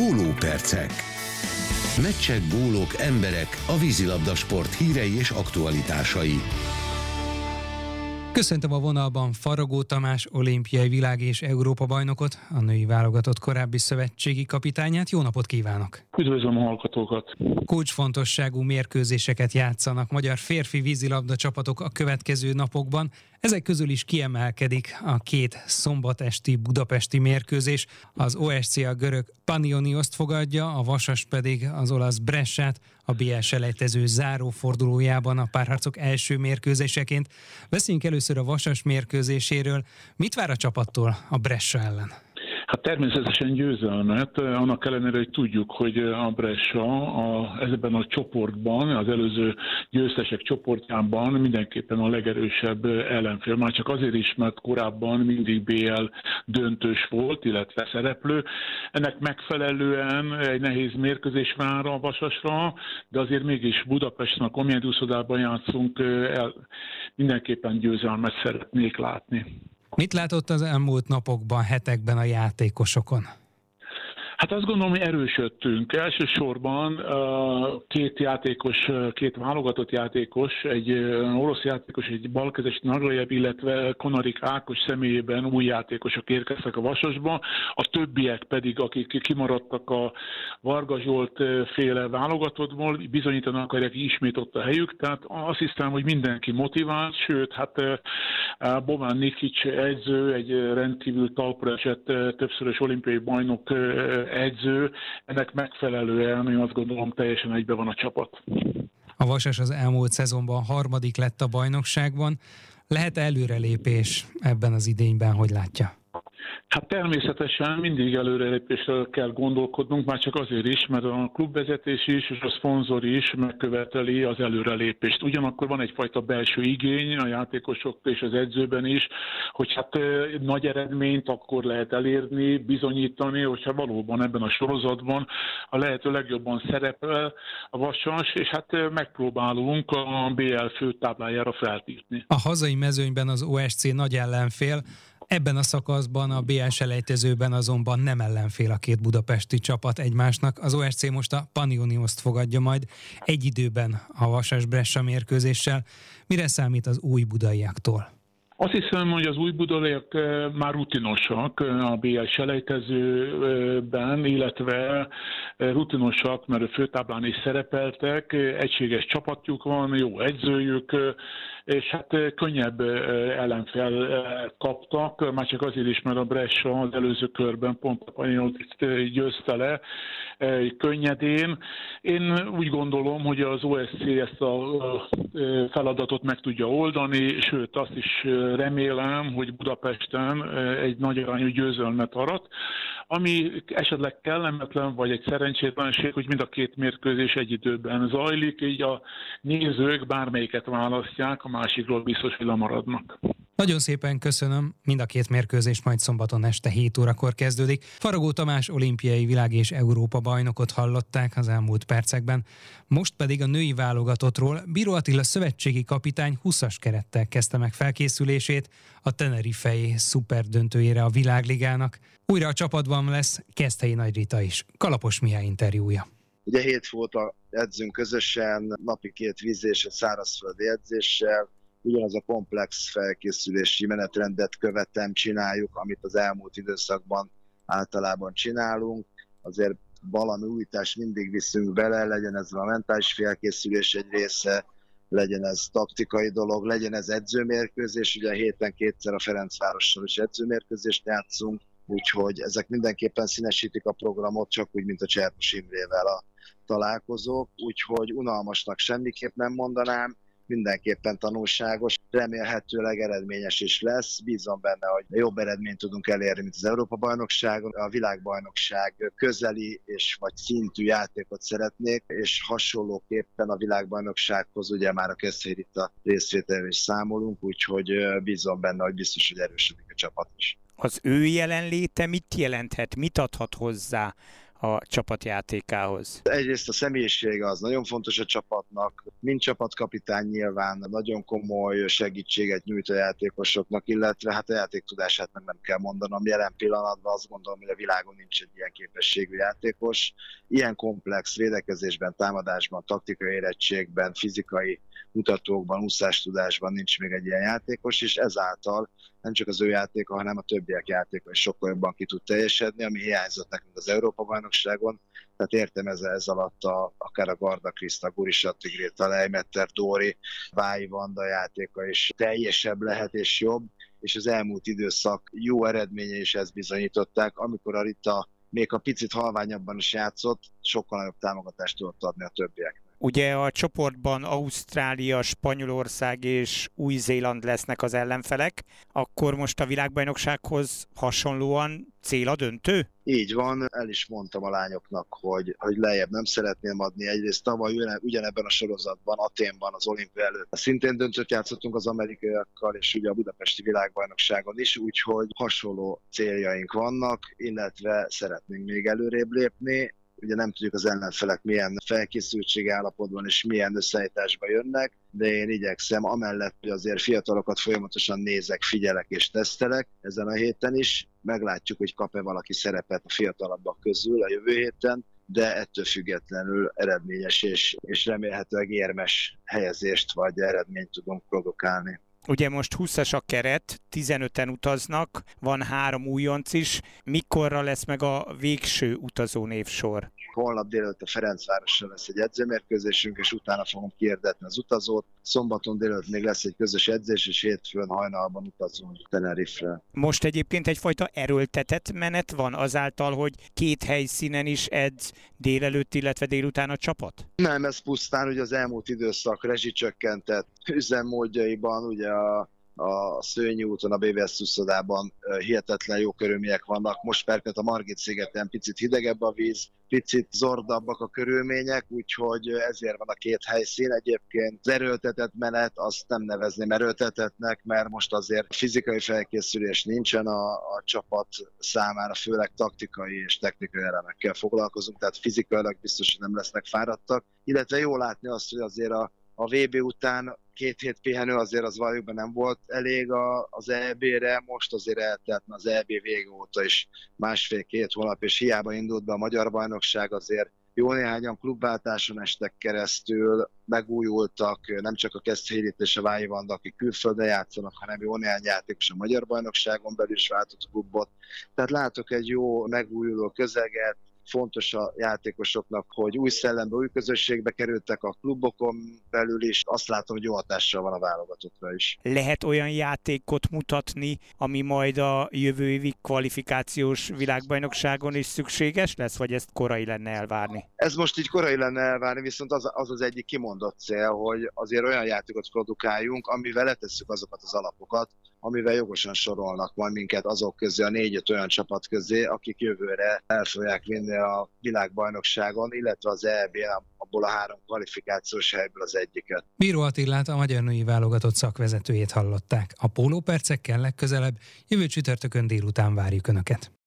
Gólópercek. Meccsek, gólok, emberek, a vízilabda sport hírei és aktualitásai. Köszöntöm a vonalban Faragó Tamás, olimpiai világ és Európa bajnokot, a női válogatott korábbi szövetségi kapitányát. Jó napot kívánok! Üdvözlöm a hallgatókat! Kulcsfontosságú mérkőzéseket játszanak magyar férfi vízilabda csapatok a következő napokban. Ezek közül is kiemelkedik a két szombatesti budapesti mérkőzés. Az OSC a görög Panionioszt fogadja, a Vasas pedig az olasz Bressát a BL selejtező zárófordulójában a párharcok első mérkőzéseként. Beszéljünk először a Vasas mérkőzéséről. Mit vár a csapattól a Bressa ellen? Hát természetesen győzelmet, annak ellenére, hogy tudjuk, hogy a Brescia a, ezben a csoportban, az előző győztesek csoportjában mindenképpen a legerősebb ellenfél. Már csak azért is, mert korábban mindig BL döntős volt, illetve szereplő. Ennek megfelelően egy nehéz mérkőzés vár a Vasasra, de azért mégis Budapesten, a Komjend játszunk, el, mindenképpen győzelmet szeretnék látni. Mit látott az elmúlt napokban, hetekben a játékosokon? Hát azt gondolom, hogy erősödtünk. Elsősorban két játékos, két válogatott játékos, egy orosz játékos, egy balkezes Naglajev, illetve Konarik Ákos személyében új játékosok érkeztek a Vasasba, a többiek pedig, akik kimaradtak a Varga Zsolt féle válogatottból, bizonyítanak akarják ismét ott a helyük, tehát azt hiszem, hogy mindenki motivált, sőt, hát Bován Nikic edző, egy rendkívül talpra esett többszörös olimpiai bajnok edző, ennek megfelelően én azt gondolom teljesen egybe van a csapat. A Vasas az elmúlt szezonban harmadik lett a bajnokságban. Lehet előrelépés ebben az idényben, hogy látja? Hát természetesen mindig előrelépésről kell gondolkodnunk, már csak azért is, mert a klubvezetés is és a szponzor is megköveteli az előrelépést. Ugyanakkor van egyfajta belső igény a játékosok és az edzőben is, hogy hát nagy eredményt akkor lehet elérni, bizonyítani, hogyha valóban ebben a sorozatban a lehető legjobban szerepel a Vasas, és hát megpróbálunk a BL főtáblájára feltírni. A hazai mezőnyben az OSC nagy ellenfél, Ebben a szakaszban, a BL selejtezőben azonban nem ellenfél a két budapesti csapat egymásnak. Az OSC most a Panionioszt fogadja majd egy időben a Vasas Bressa mérkőzéssel. Mire számít az új budaiaktól? Azt hiszem, hogy az új eh, már rutinosak a BL selejtezőben, illetve rutinosak, mert a főtáblán is szerepeltek, egységes csapatjuk van, jó edzőjük, és hát könnyebb ellenfel kaptak, már csak azért is, mert a Brescia az előző körben pont a győzte le könnyedén. Én úgy gondolom, hogy az OSC ezt a feladatot meg tudja oldani, sőt azt is remélem, hogy Budapesten egy nagy arányú győzelmet arat, ami esetleg kellemetlen vagy egy szerencsétlenség, hogy mind a két mérkőzés egy időben zajlik, így a nézők bármelyiket választják, a másikról biztos, hogy lemaradnak. Nagyon szépen köszönöm, mind a két mérkőzés majd szombaton este 7 órakor kezdődik. Faragó Tamás olimpiai világ és Európa bajnokot hallották az elmúlt percekben. Most pedig a női válogatottról Bíró Attila szövetségi kapitány 20-as kerettel kezdte meg felkészülését a Tenerifei szuperdöntőjére a világligának. Újra a csapatban lesz Keszthelyi Nagy Rita is. Kalapos Mihály interjúja. Ugye hét a edzünk közösen, napi két vízés, szárazföldi edzéssel, ugyanaz a komplex felkészülési menetrendet követem, csináljuk, amit az elmúlt időszakban általában csinálunk. Azért valami újítást mindig viszünk bele, legyen ez a mentális felkészülés egy része, legyen ez taktikai dolog, legyen ez edzőmérkőzés, ugye a héten kétszer a Ferencvárossal is edzőmérkőzést játszunk, úgyhogy ezek mindenképpen színesítik a programot, csak úgy, mint a Cserpos Imrével a találkozók, úgyhogy unalmasnak semmiképp nem mondanám, mindenképpen tanulságos, remélhetőleg eredményes is lesz. Bízom benne, hogy jobb eredményt tudunk elérni, mint az Európa-bajnokságon. A világbajnokság közeli és vagy szintű játékot szeretnék, és hasonlóképpen a világbajnoksághoz ugye már a itt a részvételről is számolunk, úgyhogy bízom benne, hogy biztos, hogy erősödik a csapat is. Az ő jelenléte mit jelenthet, mit adhat hozzá a csapatjátékához? Egyrészt a személyisége az nagyon fontos a csapatnak, mint csapatkapitány nyilván nagyon komoly segítséget nyújt a játékosoknak, illetve hát a játék tudását meg nem kell mondanom. Jelen pillanatban azt gondolom, hogy a világon nincs egy ilyen képességű játékos. Ilyen komplex védekezésben, támadásban, taktikai érettségben, fizikai mutatókban, úszástudásban nincs még egy ilyen játékos, és ezáltal nem csak az ő játéka, hanem a többiek játéka is sokkal jobban ki tud teljesedni, ami hiányzott nekünk az Európa-bajnokságon. Tehát értem ez, ez alatt a, akár a Garda Kriszta, Guri Sattigrét, a Leimetter, Dóri, Vái Vanda játéka is teljesebb lehet és jobb, és az elmúlt időszak jó eredménye is ezt bizonyították, amikor a Rita még a picit halványabban is játszott, sokkal nagyobb támogatást tudott adni a többieknek. Ugye a csoportban Ausztrália, Spanyolország és Új-Zéland lesznek az ellenfelek, akkor most a világbajnoksághoz hasonlóan cél a döntő? Így van, el is mondtam a lányoknak, hogy, hogy lejjebb nem szeretném adni. Egyrészt tavaly ugyanebben a sorozatban, Aténban, az olimpia előtt szintén döntött játszottunk az amerikaiakkal, és ugye a budapesti világbajnokságon is, úgyhogy hasonló céljaink vannak, illetve szeretnénk még előrébb lépni ugye nem tudjuk az ellenfelek milyen felkészültség állapotban és milyen összeállításba jönnek, de én igyekszem, amellett, hogy azért fiatalokat folyamatosan nézek, figyelek és tesztelek ezen a héten is, meglátjuk, hogy kap-e valaki szerepet a fiatalabbak közül a jövő héten, de ettől függetlenül eredményes és, és remélhetőleg érmes helyezést vagy eredményt tudunk produkálni. Ugye most 20-as a keret, 15-en utaznak, van három újonc is. Mikorra lesz meg a végső utazó névsor? Holnap délelőtt a Ferencvárosra lesz egy edzőmérkőzésünk, és utána fogom kierdetni az utazót. Szombaton délelőtt még lesz egy közös edzés, és hétfőn hajnalban utazunk Tenerife-re. Most egyébként egyfajta erőltetett menet van azáltal, hogy két helyszínen is edz délelőtt, illetve délután a csapat? Nem, ez pusztán ugye az elmúlt időszak rezsicsökkentett üzemmódjaiban, ugye a a Szőnyi úton, a BVS úszodában hihetetlen jó körülmények vannak. Most perket a Margit szigeten picit hidegebb a víz, picit zordabbak a körülmények, úgyhogy ezért van a két helyszín. Egyébként az erőltetett menet azt nem nevezném erőltetetnek, mert most azért fizikai felkészülés nincsen a, a csapat számára, főleg taktikai és technikai elemekkel foglalkozunk, tehát fizikailag biztos, hogy nem lesznek fáradtak. Illetve jó látni azt, hogy azért a a VB után két hét pihenő azért az valójában nem volt elég a, az EB-re, most azért eltelt az EB vége óta is másfél-két hónap, és hiába indult be a Magyar Bajnokság, azért jó néhányan klubváltáson estek keresztül, megújultak, nem csak a Keszthelyrit és a Vályi Vanda, akik külföldön játszanak, hanem jó néhány játékos a Magyar Bajnokságon belül is váltott klubot. Tehát látok egy jó megújuló közeget, fontos a játékosoknak, hogy új szellembe, új közösségbe kerültek a klubokon belül is. Azt látom, hogy jó hatással van a válogatottra is. Lehet olyan játékot mutatni, ami majd a jövő évi kvalifikációs világbajnokságon is szükséges lesz, vagy ezt korai lenne elvárni? Ez most így korai lenne elvárni, viszont az az, az egyik kimondott cél, hogy azért olyan játékot produkáljunk, amivel letesszük azokat az alapokat, amivel jogosan sorolnak majd minket azok közé, a négy-öt olyan csapat közé, akik jövőre el fogják vinni a világbajnokságon, illetve az eb abból a három kvalifikációs helyből az egyiket. Bíró Attilát a magyar női válogatott szakvezetőjét hallották. A pólópercekkel legközelebb jövő csütörtökön délután várjuk Önöket.